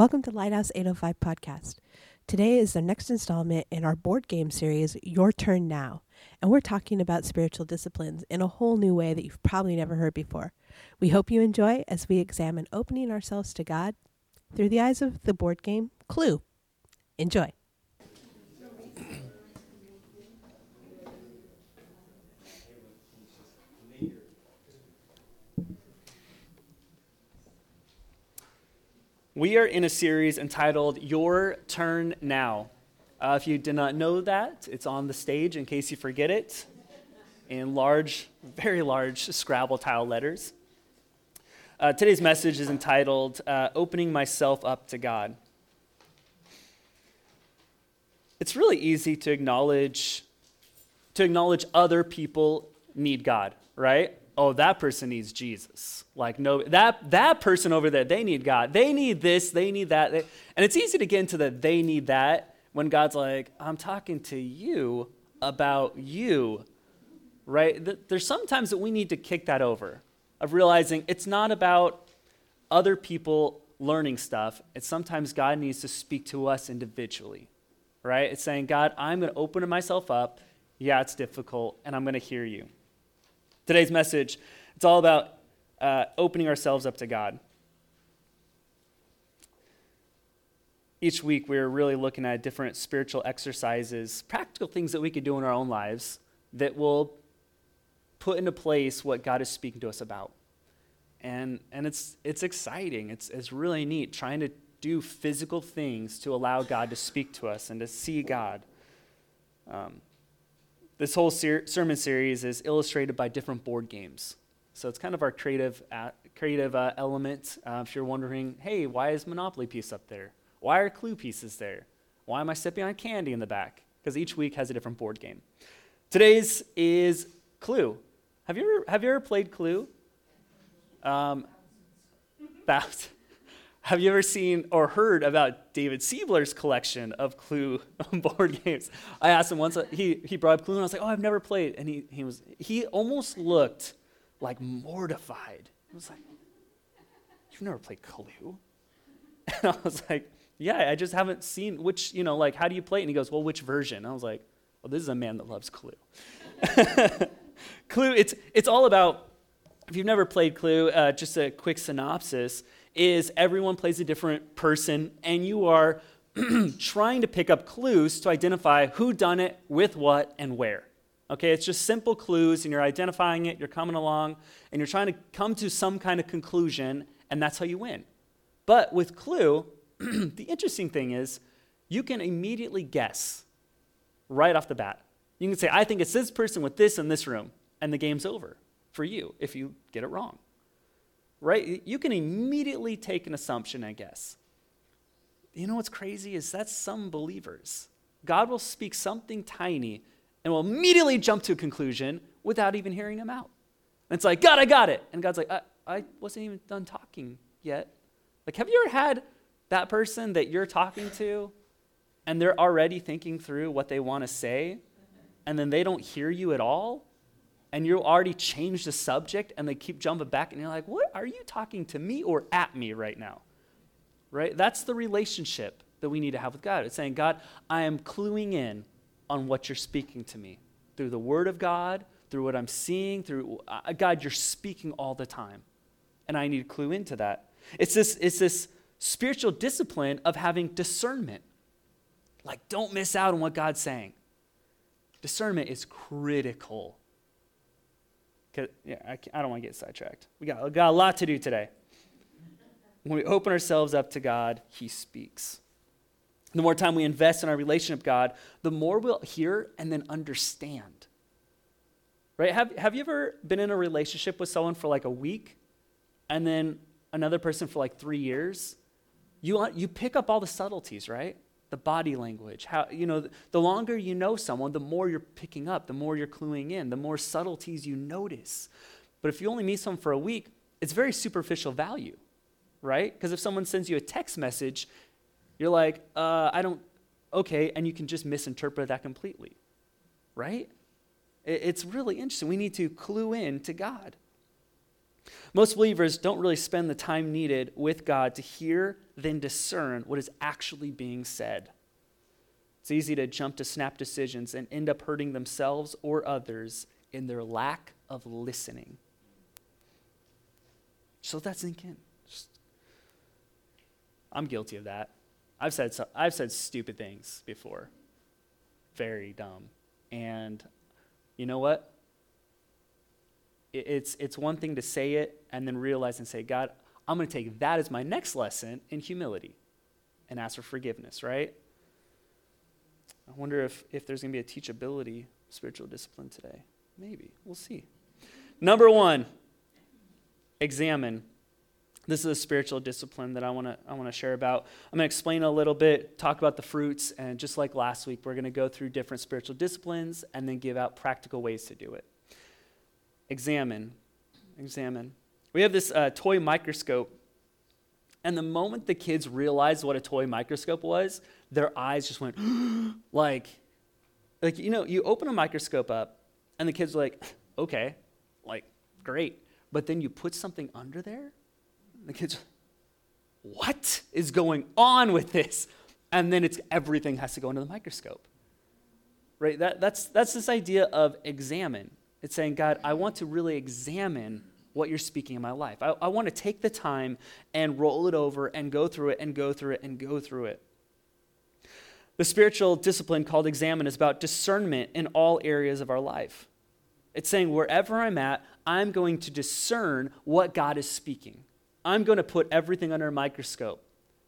Welcome to Lighthouse 805 Podcast. Today is the next installment in our board game series, Your Turn Now. And we're talking about spiritual disciplines in a whole new way that you've probably never heard before. We hope you enjoy as we examine opening ourselves to God through the eyes of the board game Clue. Enjoy. We are in a series entitled Your Turn Now. Uh, if you did not know that, it's on the stage in case you forget it in large, very large Scrabble tile letters. Uh, today's message is entitled uh, Opening Myself Up to God. It's really easy to acknowledge to acknowledge other people need God, right? Oh, that person needs Jesus. Like, no, that, that person over there, they need God. They need this, they need that. and it's easy to get into the they need that when God's like, I'm talking to you about you, right? There's sometimes that we need to kick that over of realizing it's not about other people learning stuff. It's sometimes God needs to speak to us individually, right? It's saying, God, I'm going to open myself up. Yeah, it's difficult, and I'm going to hear you. Today's message, it's all about uh, opening ourselves up to God. Each week, we're really looking at different spiritual exercises, practical things that we could do in our own lives that will put into place what God is speaking to us about. And, and it's, it's exciting. It's, it's really neat trying to do physical things to allow God to speak to us and to see God. Um, this whole ser- sermon series is illustrated by different board games. So it's kind of our creative, uh, creative uh, element. Uh, if you're wondering, hey, why is Monopoly piece up there? Why are Clue pieces there? Why am I sipping on candy in the back? Because each week has a different board game. Today's is Clue. Have you ever, have you ever played Clue? Um, that, have you ever seen or heard about David Siebler's collection of Clue board games? I asked him once, uh, he, he brought up Clue, and I was like, oh, I've never played. And he, he, was, he almost looked like mortified. I was like, you've never played Clue? And I was like, yeah, I just haven't seen which, you know, like, how do you play it? And he goes, well, which version? I was like, well, this is a man that loves Clue. Clue, it's, it's all about, if you've never played Clue, uh, just a quick synopsis is everyone plays a different person, and you are trying to pick up clues to identify who done it, with what, and where. Okay, it's just simple clues, and you're identifying it, you're coming along, and you're trying to come to some kind of conclusion, and that's how you win. But with Clue, the interesting thing is you can immediately guess right off the bat. You can say, I think it's this person with this in this room, and the game's over for you if you get it wrong right? You can immediately take an assumption and guess. You know what's crazy is that's some believers. God will speak something tiny and will immediately jump to a conclusion without even hearing him out. And it's like, God, I got it. And God's like, I, I wasn't even done talking yet. Like, have you ever had that person that you're talking to and they're already thinking through what they want to say and then they don't hear you at all? And you already change the subject and they keep jumping back and you're like, what are you talking to me or at me right now? Right? That's the relationship that we need to have with God. It's saying, God, I am cluing in on what you're speaking to me through the word of God, through what I'm seeing, through uh, God, you're speaking all the time. And I need to clue into that. It's this, it's this spiritual discipline of having discernment. Like, don't miss out on what God's saying. Discernment is critical yeah, I, I don't want to get sidetracked. We got, got a lot to do today. When we open ourselves up to God, He speaks. The more time we invest in our relationship with God, the more we'll hear and then understand. Right? Have, have you ever been in a relationship with someone for like a week and then another person for like three years? You, you pick up all the subtleties, right? The body language. How, you know, the longer you know someone, the more you're picking up, the more you're cluing in, the more subtleties you notice. But if you only meet someone for a week, it's very superficial value, right? Because if someone sends you a text message, you're like, uh, I don't, okay, and you can just misinterpret that completely, right? It's really interesting. We need to clue in to God. Most believers don't really spend the time needed with God to hear, then discern what is actually being said. It's easy to jump to snap decisions and end up hurting themselves or others in their lack of listening. So let that sink in. I'm guilty of that. I've said, so, I've said stupid things before, very dumb. And you know what? It, it's, it's one thing to say it and then realize and say, God, I'm going to take that as my next lesson in humility and ask for forgiveness, right? I wonder if, if there's going to be a teachability spiritual discipline today. Maybe. We'll see. Number one, examine. This is a spiritual discipline that I want to I want to share about. I'm going to explain a little bit, talk about the fruits, and just like last week, we're going to go through different spiritual disciplines and then give out practical ways to do it. Examine. Examine. We have this uh, toy microscope, and the moment the kids realized what a toy microscope was, their eyes just went like, like you know, you open a microscope up, and the kids are like, okay, like great, but then you put something under there, the kids, what is going on with this? And then it's everything has to go into the microscope. Right? That, that's, that's this idea of examine. It's saying, God, I want to really examine what you're speaking in my life. I, I want to take the time and roll it over and go through it and go through it and go through it. The spiritual discipline called examine is about discernment in all areas of our life. It's saying, wherever I'm at, I'm going to discern what God is speaking. I'm going to put everything under a microscope.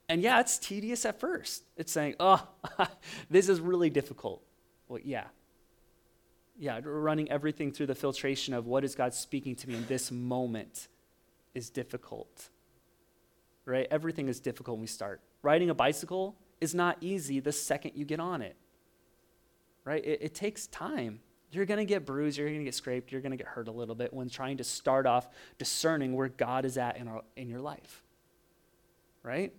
And yeah, it's tedious at first. It's saying, oh, this is really difficult. Well, yeah. Yeah, running everything through the filtration of what is God speaking to me in this moment is difficult. Right? Everything is difficult when we start. Riding a bicycle is not easy the second you get on it. Right? It, it takes time. You're going to get bruised, you're going to get scraped, you're going to get hurt a little bit when trying to start off discerning where God is at in, our, in your life. Right?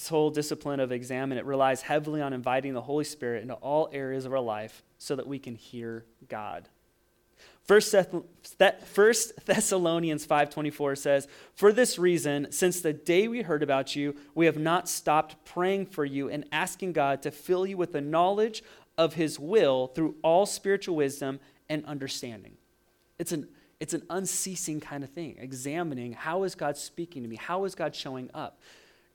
This whole discipline of examine, it relies heavily on inviting the Holy Spirit into all areas of our life so that we can hear God. First, Thessalonians 5:24 says, "For this reason, since the day we heard about you, we have not stopped praying for you and asking God to fill you with the knowledge of his will through all spiritual wisdom and understanding." It's an it's an unceasing kind of thing, examining how is God speaking to me? How is God showing up?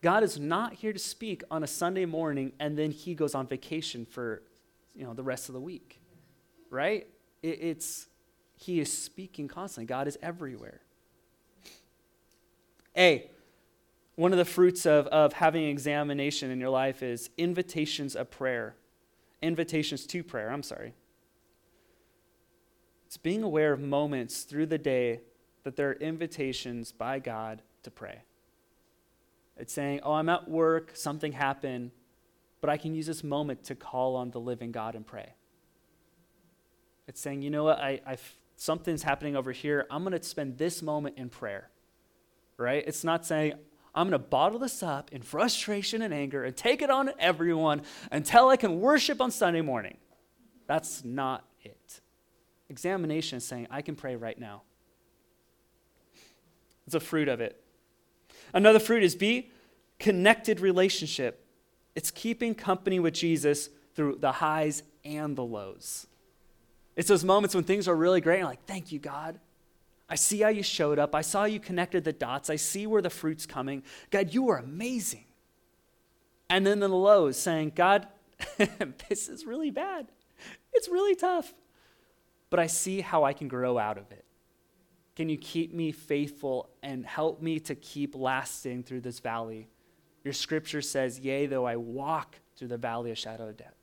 God is not here to speak on a Sunday morning and then he goes on vacation for you know the rest of the week. Right? It, it's he is speaking constantly. God is everywhere. A, one of the fruits of, of having examination in your life is invitations of prayer. Invitations to prayer, I'm sorry. It's being aware of moments through the day that there are invitations by God to pray. It's saying, oh, I'm at work, something happened, but I can use this moment to call on the living God and pray. It's saying, you know what, I, I something's happening over here. I'm going to spend this moment in prayer, right? It's not saying, I'm going to bottle this up in frustration and anger and take it on everyone until I can worship on Sunday morning. That's not it. Examination is saying, I can pray right now. It's a fruit of it. Another fruit is be connected relationship. It's keeping company with Jesus through the highs and the lows. It's those moments when things are really great and like, thank you, God. I see how you showed up. I saw you connected the dots. I see where the fruit's coming. God, you are amazing. And then the lows, saying, God, this is really bad. It's really tough. But I see how I can grow out of it. Can you keep me faithful and help me to keep lasting through this valley? Your scripture says, Yea, though I walk through the valley of shadow of death.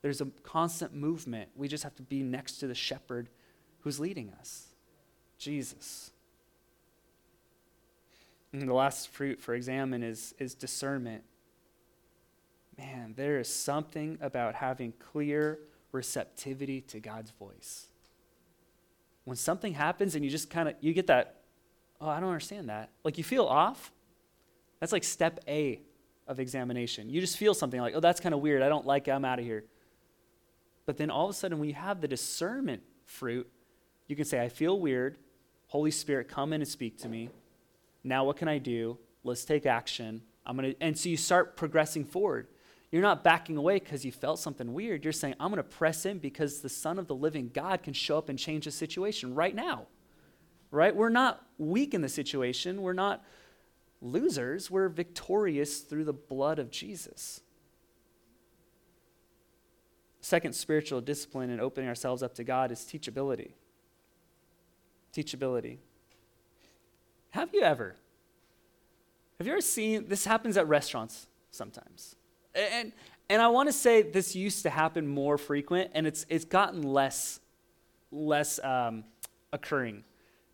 There's a constant movement. We just have to be next to the shepherd who's leading us Jesus. And the last fruit for examine is, is discernment. Man, there is something about having clear receptivity to God's voice. When something happens and you just kind of you get that, oh, I don't understand that. Like you feel off. That's like step A of examination. You just feel something like, oh, that's kind of weird. I don't like it. I'm out of here. But then all of a sudden, when you have the discernment fruit, you can say, I feel weird. Holy Spirit, come in and speak to me. Now, what can I do? Let's take action. I'm gonna, and so you start progressing forward. You're not backing away because you felt something weird. You're saying, I'm going to press in because the Son of the living God can show up and change the situation right now. Right? We're not weak in the situation. We're not losers. We're victorious through the blood of Jesus. Second spiritual discipline in opening ourselves up to God is teachability. Teachability. Have you ever? Have you ever seen this happens at restaurants sometimes? And and I want to say this used to happen more frequent, and it's it's gotten less less um, occurring.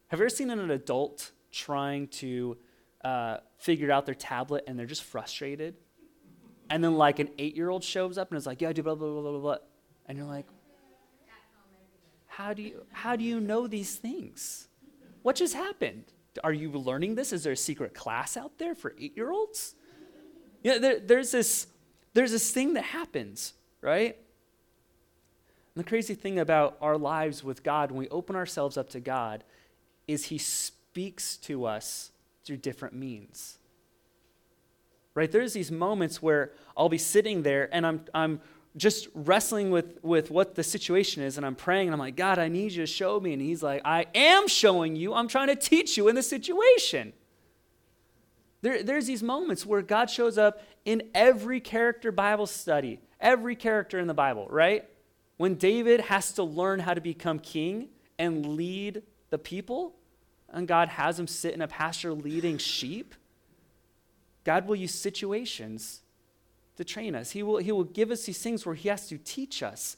Have you ever seen an adult trying to uh, figure out their tablet and they're just frustrated? And then like an eight year old shows up and is like, "Yeah, I do blah blah blah blah blah," and you're like, "How do you how do you know these things? What just happened? Are you learning this? Is there a secret class out there for eight year olds?" Yeah, there, there's this there's this thing that happens, right? And the crazy thing about our lives with God, when we open ourselves up to God, is He speaks to us through different means. Right? There's these moments where I'll be sitting there and I'm, I'm just wrestling with, with what the situation is, and I'm praying, and I'm like, God, I need you to show me. And He's like, I am showing you. I'm trying to teach you in the situation. There, there's these moments where God shows up in every character Bible study, every character in the Bible, right? When David has to learn how to become king and lead the people, and God has him sit in a pasture leading sheep, God will use situations to train us. He will, he will give us these things where He has to teach us.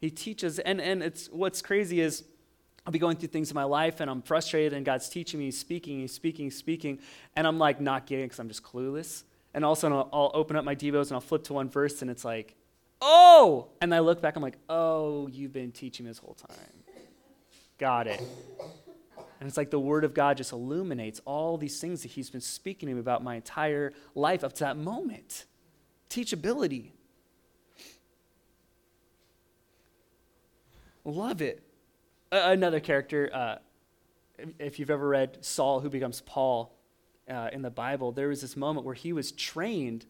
He teaches, and, and it's what's crazy is I'll be going through things in my life and I'm frustrated and God's teaching me, He's speaking, He's speaking, speaking, and I'm like not getting because I'm just clueless. And all of a sudden I'll, I'll open up my Devos and I'll flip to one verse and it's like, oh! And I look back, I'm like, oh, you've been teaching this whole time. Got it. And it's like the Word of God just illuminates all these things that He's been speaking to me about my entire life up to that moment. Teachability. Love it another character, uh, if you've ever read Saul, who becomes Paul uh, in the Bible, there was this moment where he was trained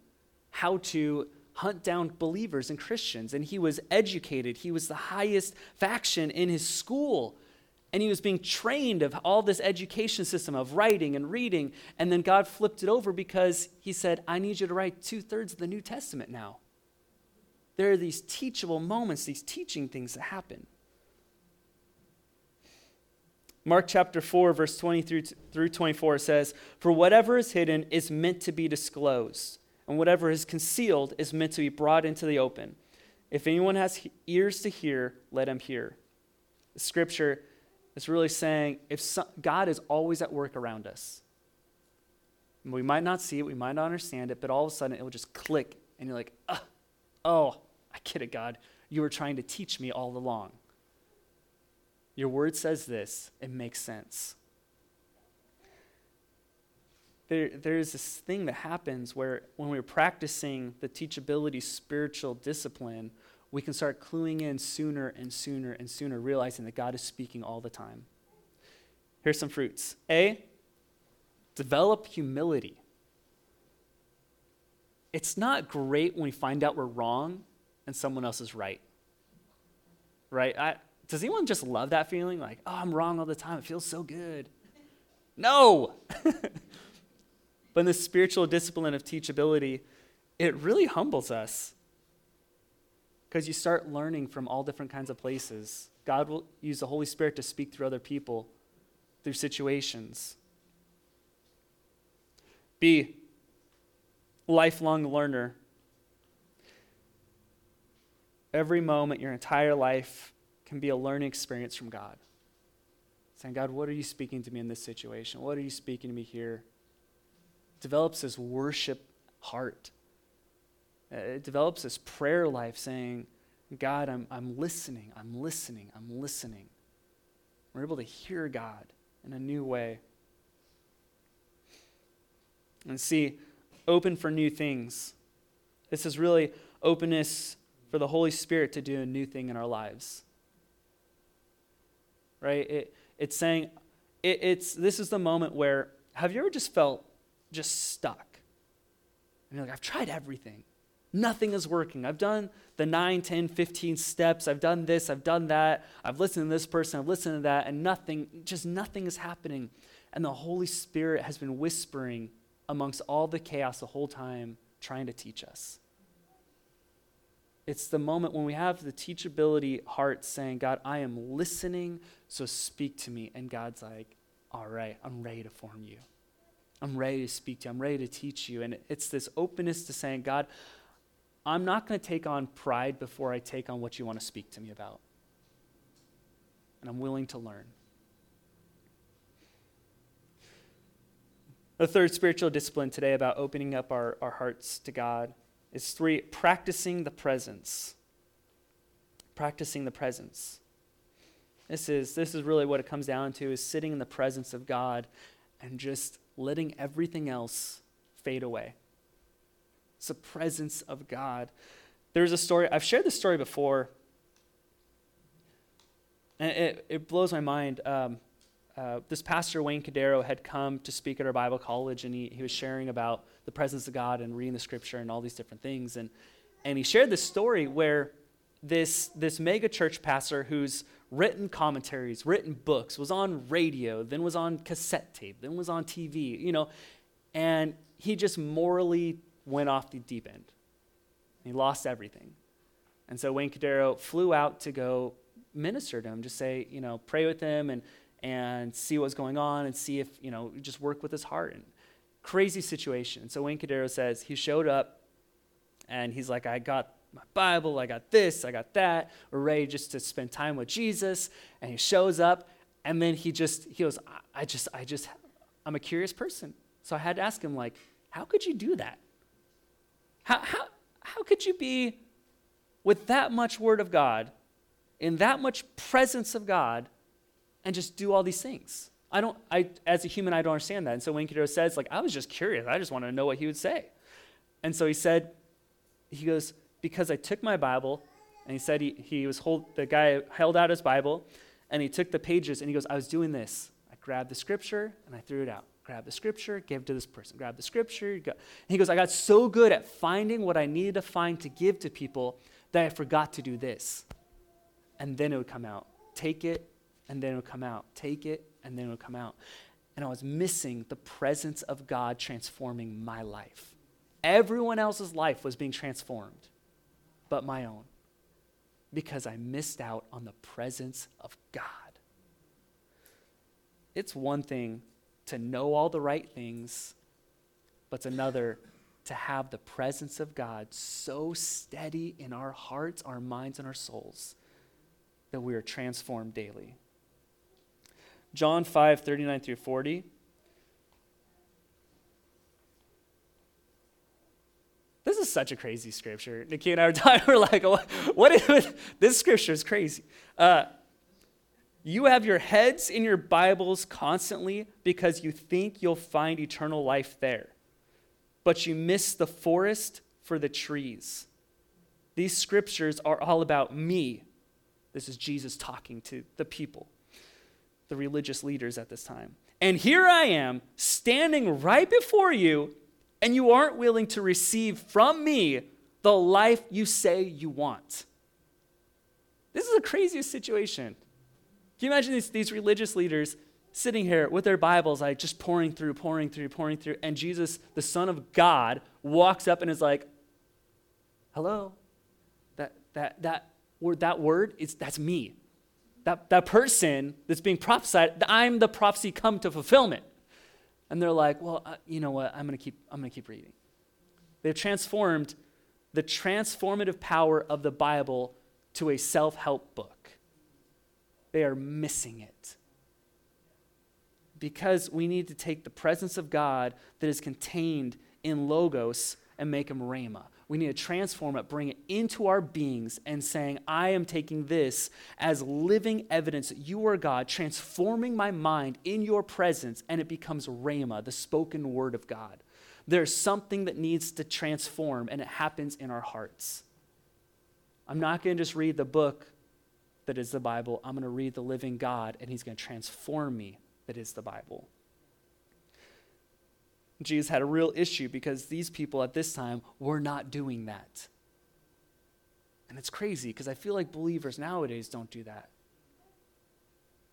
how to hunt down believers and Christians, and he was educated. He was the highest faction in his school. And he was being trained of all this education system of writing and reading. And then God flipped it over because he said, I need you to write two thirds of the New Testament now. There are these teachable moments, these teaching things that happen. Mark chapter 4, verse 20 through, through 24 says, For whatever is hidden is meant to be disclosed, and whatever is concealed is meant to be brought into the open. If anyone has ears to hear, let him hear. The scripture is really saying if God is always at work around us, we might not see it, we might not understand it, but all of a sudden it will just click, and you're like, oh, I get it, God. You were trying to teach me all along. Your word says this, it makes sense. There, there's this thing that happens where when we're practicing the teachability spiritual discipline, we can start cluing in sooner and sooner and sooner, realizing that God is speaking all the time. Here's some fruits. A, develop humility. It's not great when we find out we're wrong and someone else is right. Right? I, does anyone just love that feeling? Like, oh, I'm wrong all the time. It feels so good. No! but in the spiritual discipline of teachability, it really humbles us because you start learning from all different kinds of places. God will use the Holy Spirit to speak through other people, through situations. B, lifelong learner. Every moment, your entire life, can be a learning experience from God. Saying, God, what are you speaking to me in this situation? What are you speaking to me here? Develops this worship heart. Uh, it develops this prayer life saying, God, I'm, I'm listening, I'm listening, I'm listening. We're able to hear God in a new way. And see, open for new things. This is really openness for the Holy Spirit to do a new thing in our lives. Right? It, it's saying, it, it's, this is the moment where, have you ever just felt just stuck? And you're like, I've tried everything. Nothing is working. I've done the 9, 10, 15 steps. I've done this, I've done that. I've listened to this person, I've listened to that, and nothing, just nothing is happening. And the Holy Spirit has been whispering amongst all the chaos the whole time, trying to teach us. It's the moment when we have the teachability heart saying, God, I am listening, so speak to me. And God's like, all right, I'm ready to form you. I'm ready to speak to you. I'm ready to teach you. And it's this openness to saying, God, I'm not going to take on pride before I take on what you want to speak to me about. And I'm willing to learn. The third spiritual discipline today about opening up our, our hearts to God is three practicing the presence. Practicing the presence. This is, this is really what it comes down to is sitting in the presence of God and just letting everything else fade away. It's the presence of God. There's a story, I've shared this story before, and it, it blows my mind. Um, uh, this pastor, Wayne Cordeiro, had come to speak at our Bible college, and he, he was sharing about the presence of God and reading the scripture and all these different things. And, and he shared this story where this, this mega church pastor who's written commentaries, written books, was on radio, then was on cassette tape, then was on TV, you know, and he just morally went off the deep end. He lost everything. And so Wayne Cordeiro flew out to go minister to him, just say, you know, pray with him and, and see what's going on and see if, you know, just work with his heart. And crazy situation. So Wayne Cordeiro says he showed up and he's like, I got my Bible, I got this, I got that. We're ready just to spend time with Jesus. And he shows up and then he just, he goes, I just, I just, I'm a curious person. So I had to ask him, like, how could you do that? How, how, how could you be with that much word of God, in that much presence of God, and just do all these things? I don't, I, as a human, I don't understand that. And so Wayne Cordeiro says, like, I was just curious. I just wanted to know what he would say. And so he said, he goes, because I took my Bible, and he said he, he was hold, the guy held out his Bible, and he took the pages, and he goes, I was doing this. I grabbed the scripture, and I threw it out grab the scripture, give to this person, grab the scripture. He goes, I got so good at finding what I needed to find to give to people that I forgot to do this. And then it would come out. Take it, and then it would come out. Take it, and then it would come out. And I was missing the presence of God transforming my life. Everyone else's life was being transformed, but my own, because I missed out on the presence of God. It's one thing to know all the right things, but it's another to have the presence of God so steady in our hearts, our minds, and our souls that we are transformed daily. John 5 39 through 40. This is such a crazy scripture. Nikki and I were talking, we're like, what, is this scripture is crazy. Uh, you have your heads in your Bibles constantly because you think you'll find eternal life there. But you miss the forest for the trees. These scriptures are all about me. This is Jesus talking to the people, the religious leaders at this time. And here I am standing right before you, and you aren't willing to receive from me the life you say you want. This is the craziest situation. Can you imagine these, these religious leaders sitting here with their Bibles, like just pouring through, pouring through, pouring through, and Jesus, the Son of God, walks up and is like, "Hello, that that that word that word is that's me, that that person that's being prophesied. I'm the prophecy come to fulfillment." And they're like, "Well, uh, you know what? I'm gonna keep I'm gonna keep reading." They've transformed the transformative power of the Bible to a self-help book they are missing it. Because we need to take the presence of God that is contained in Logos and make him Rhema. We need to transform it, bring it into our beings, and saying, I am taking this as living evidence that you are God, transforming my mind in your presence, and it becomes Rhema, the spoken word of God. There's something that needs to transform, and it happens in our hearts. I'm not going to just read the book that is the Bible. I'm going to read the living God, and He's going to transform me, that is the Bible. Jesus had a real issue because these people at this time were not doing that. And it's crazy because I feel like believers nowadays don't do that.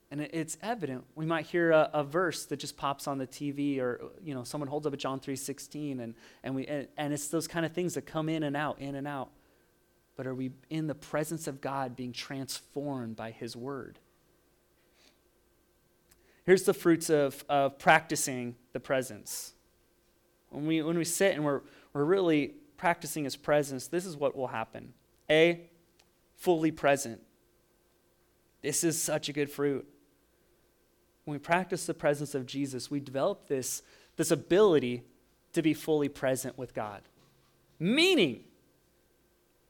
And it's evident. We might hear a, a, verse that just pops on the TV, or you know, someone holds up a John three sixteen, and and we and, and it's those kind of things that come in and out, in and out. But are we in the presence of God, being transformed by His Word? Here's the fruits of, of practicing the presence. When we when we sit and we're we're really practicing His presence, this is what will happen. A, fully present. This is such a good fruit. When we practice the presence of Jesus, we develop this, this ability to be fully present with God. Meaning,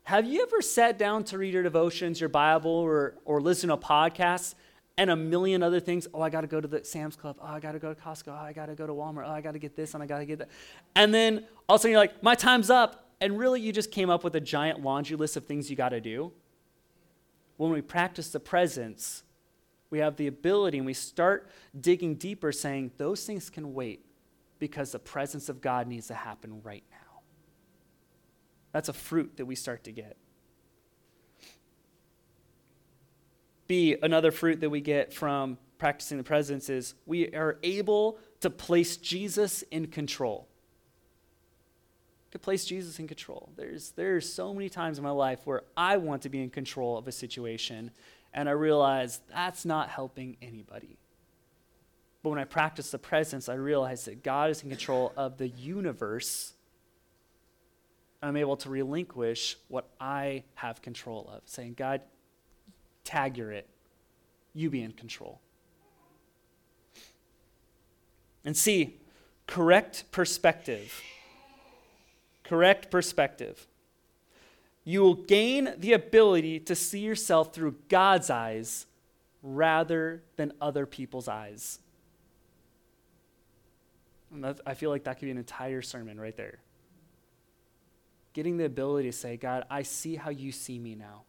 have you ever sat down to read your devotions, your Bible, or, or listen to podcasts and a million other things? Oh, I got to go to the Sam's Club. Oh, I got to go to Costco. Oh, I got to go to Walmart. Oh, I got to get this and I got to get that. And then all of a sudden you're like, my time's up. And really, you just came up with a giant laundry list of things you got to do. When we practice the presence, we have the ability and we start digging deeper, saying those things can wait because the presence of God needs to happen right now. That's a fruit that we start to get. B, another fruit that we get from practicing the presence is we are able to place Jesus in control. To place Jesus in control. There's, there's so many times in my life where I want to be in control of a situation and I realize that's not helping anybody. But when I practice the presence, I realize that God is in control of the universe. I'm able to relinquish what I have control of, saying, God, tag your it. You be in control. And C, correct perspective. Correct perspective you will gain the ability to see yourself through God's eyes rather than other people's eyes. I feel like that could be an entire sermon right there. Getting the ability to say, God, I see how you see me now.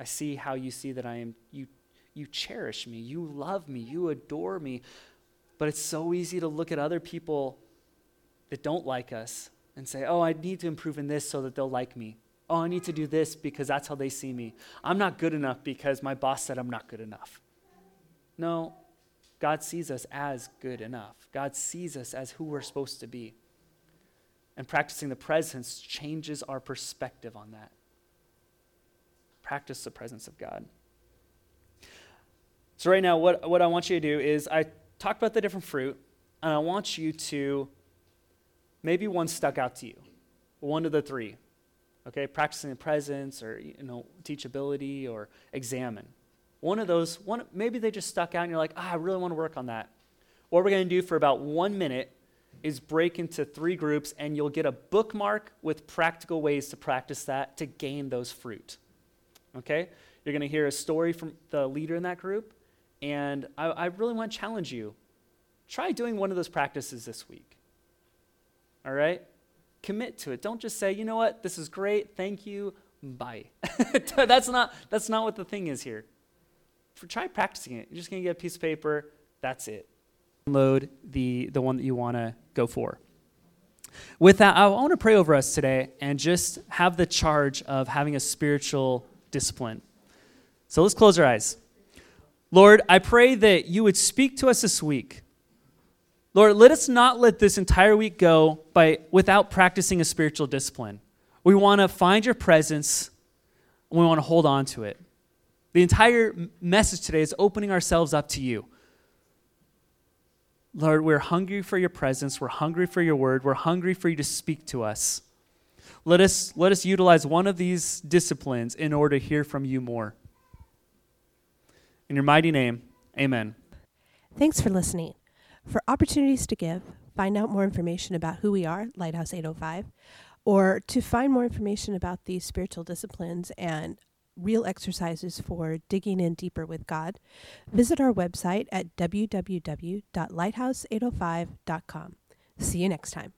I see how you see that I am, you, you cherish me, you love me, you adore me. But it's so easy to look at other people that don't like us and say, oh, I need to improve in this so that they'll like me. Oh, I need to do this because that's how they see me. I'm not good enough because my boss said I'm not good enough. No, God sees us as good enough. God sees us as who we're supposed to be. And practicing the presence changes our perspective on that. Practice the presence of God. So, right now, what, what I want you to do is I talked about the different fruit, and I want you to maybe one stuck out to you. One of the three. Okay, practicing the presence or you know, teachability or examine. One of those, one maybe they just stuck out and you're like, ah, I really want to work on that. What we're going to do for about one minute is break into three groups and you'll get a bookmark with practical ways to practice that to gain those fruit. Okay? You're going to hear a story from the leader in that group, and I, I really want to challenge you. Try doing one of those practices this week all right? Commit to it. Don't just say, you know what, this is great, thank you, bye. that's, not, that's not what the thing is here. For, try practicing it. You're just going to get a piece of paper, that's it. Load the, the one that you want to go for. With that, I want to pray over us today and just have the charge of having a spiritual discipline. So let's close our eyes. Lord, I pray that you would speak to us this week. Lord, let us not let this entire week go by, without practicing a spiritual discipline. We want to find your presence and we want to hold on to it. The entire message today is opening ourselves up to you. Lord, we're hungry for your presence. We're hungry for your word. We're hungry for you to speak to us. Let us, let us utilize one of these disciplines in order to hear from you more. In your mighty name, amen. Thanks for listening. For opportunities to give, find out more information about who we are, Lighthouse 805, or to find more information about these spiritual disciplines and real exercises for digging in deeper with God, visit our website at www.lighthouse805.com. See you next time.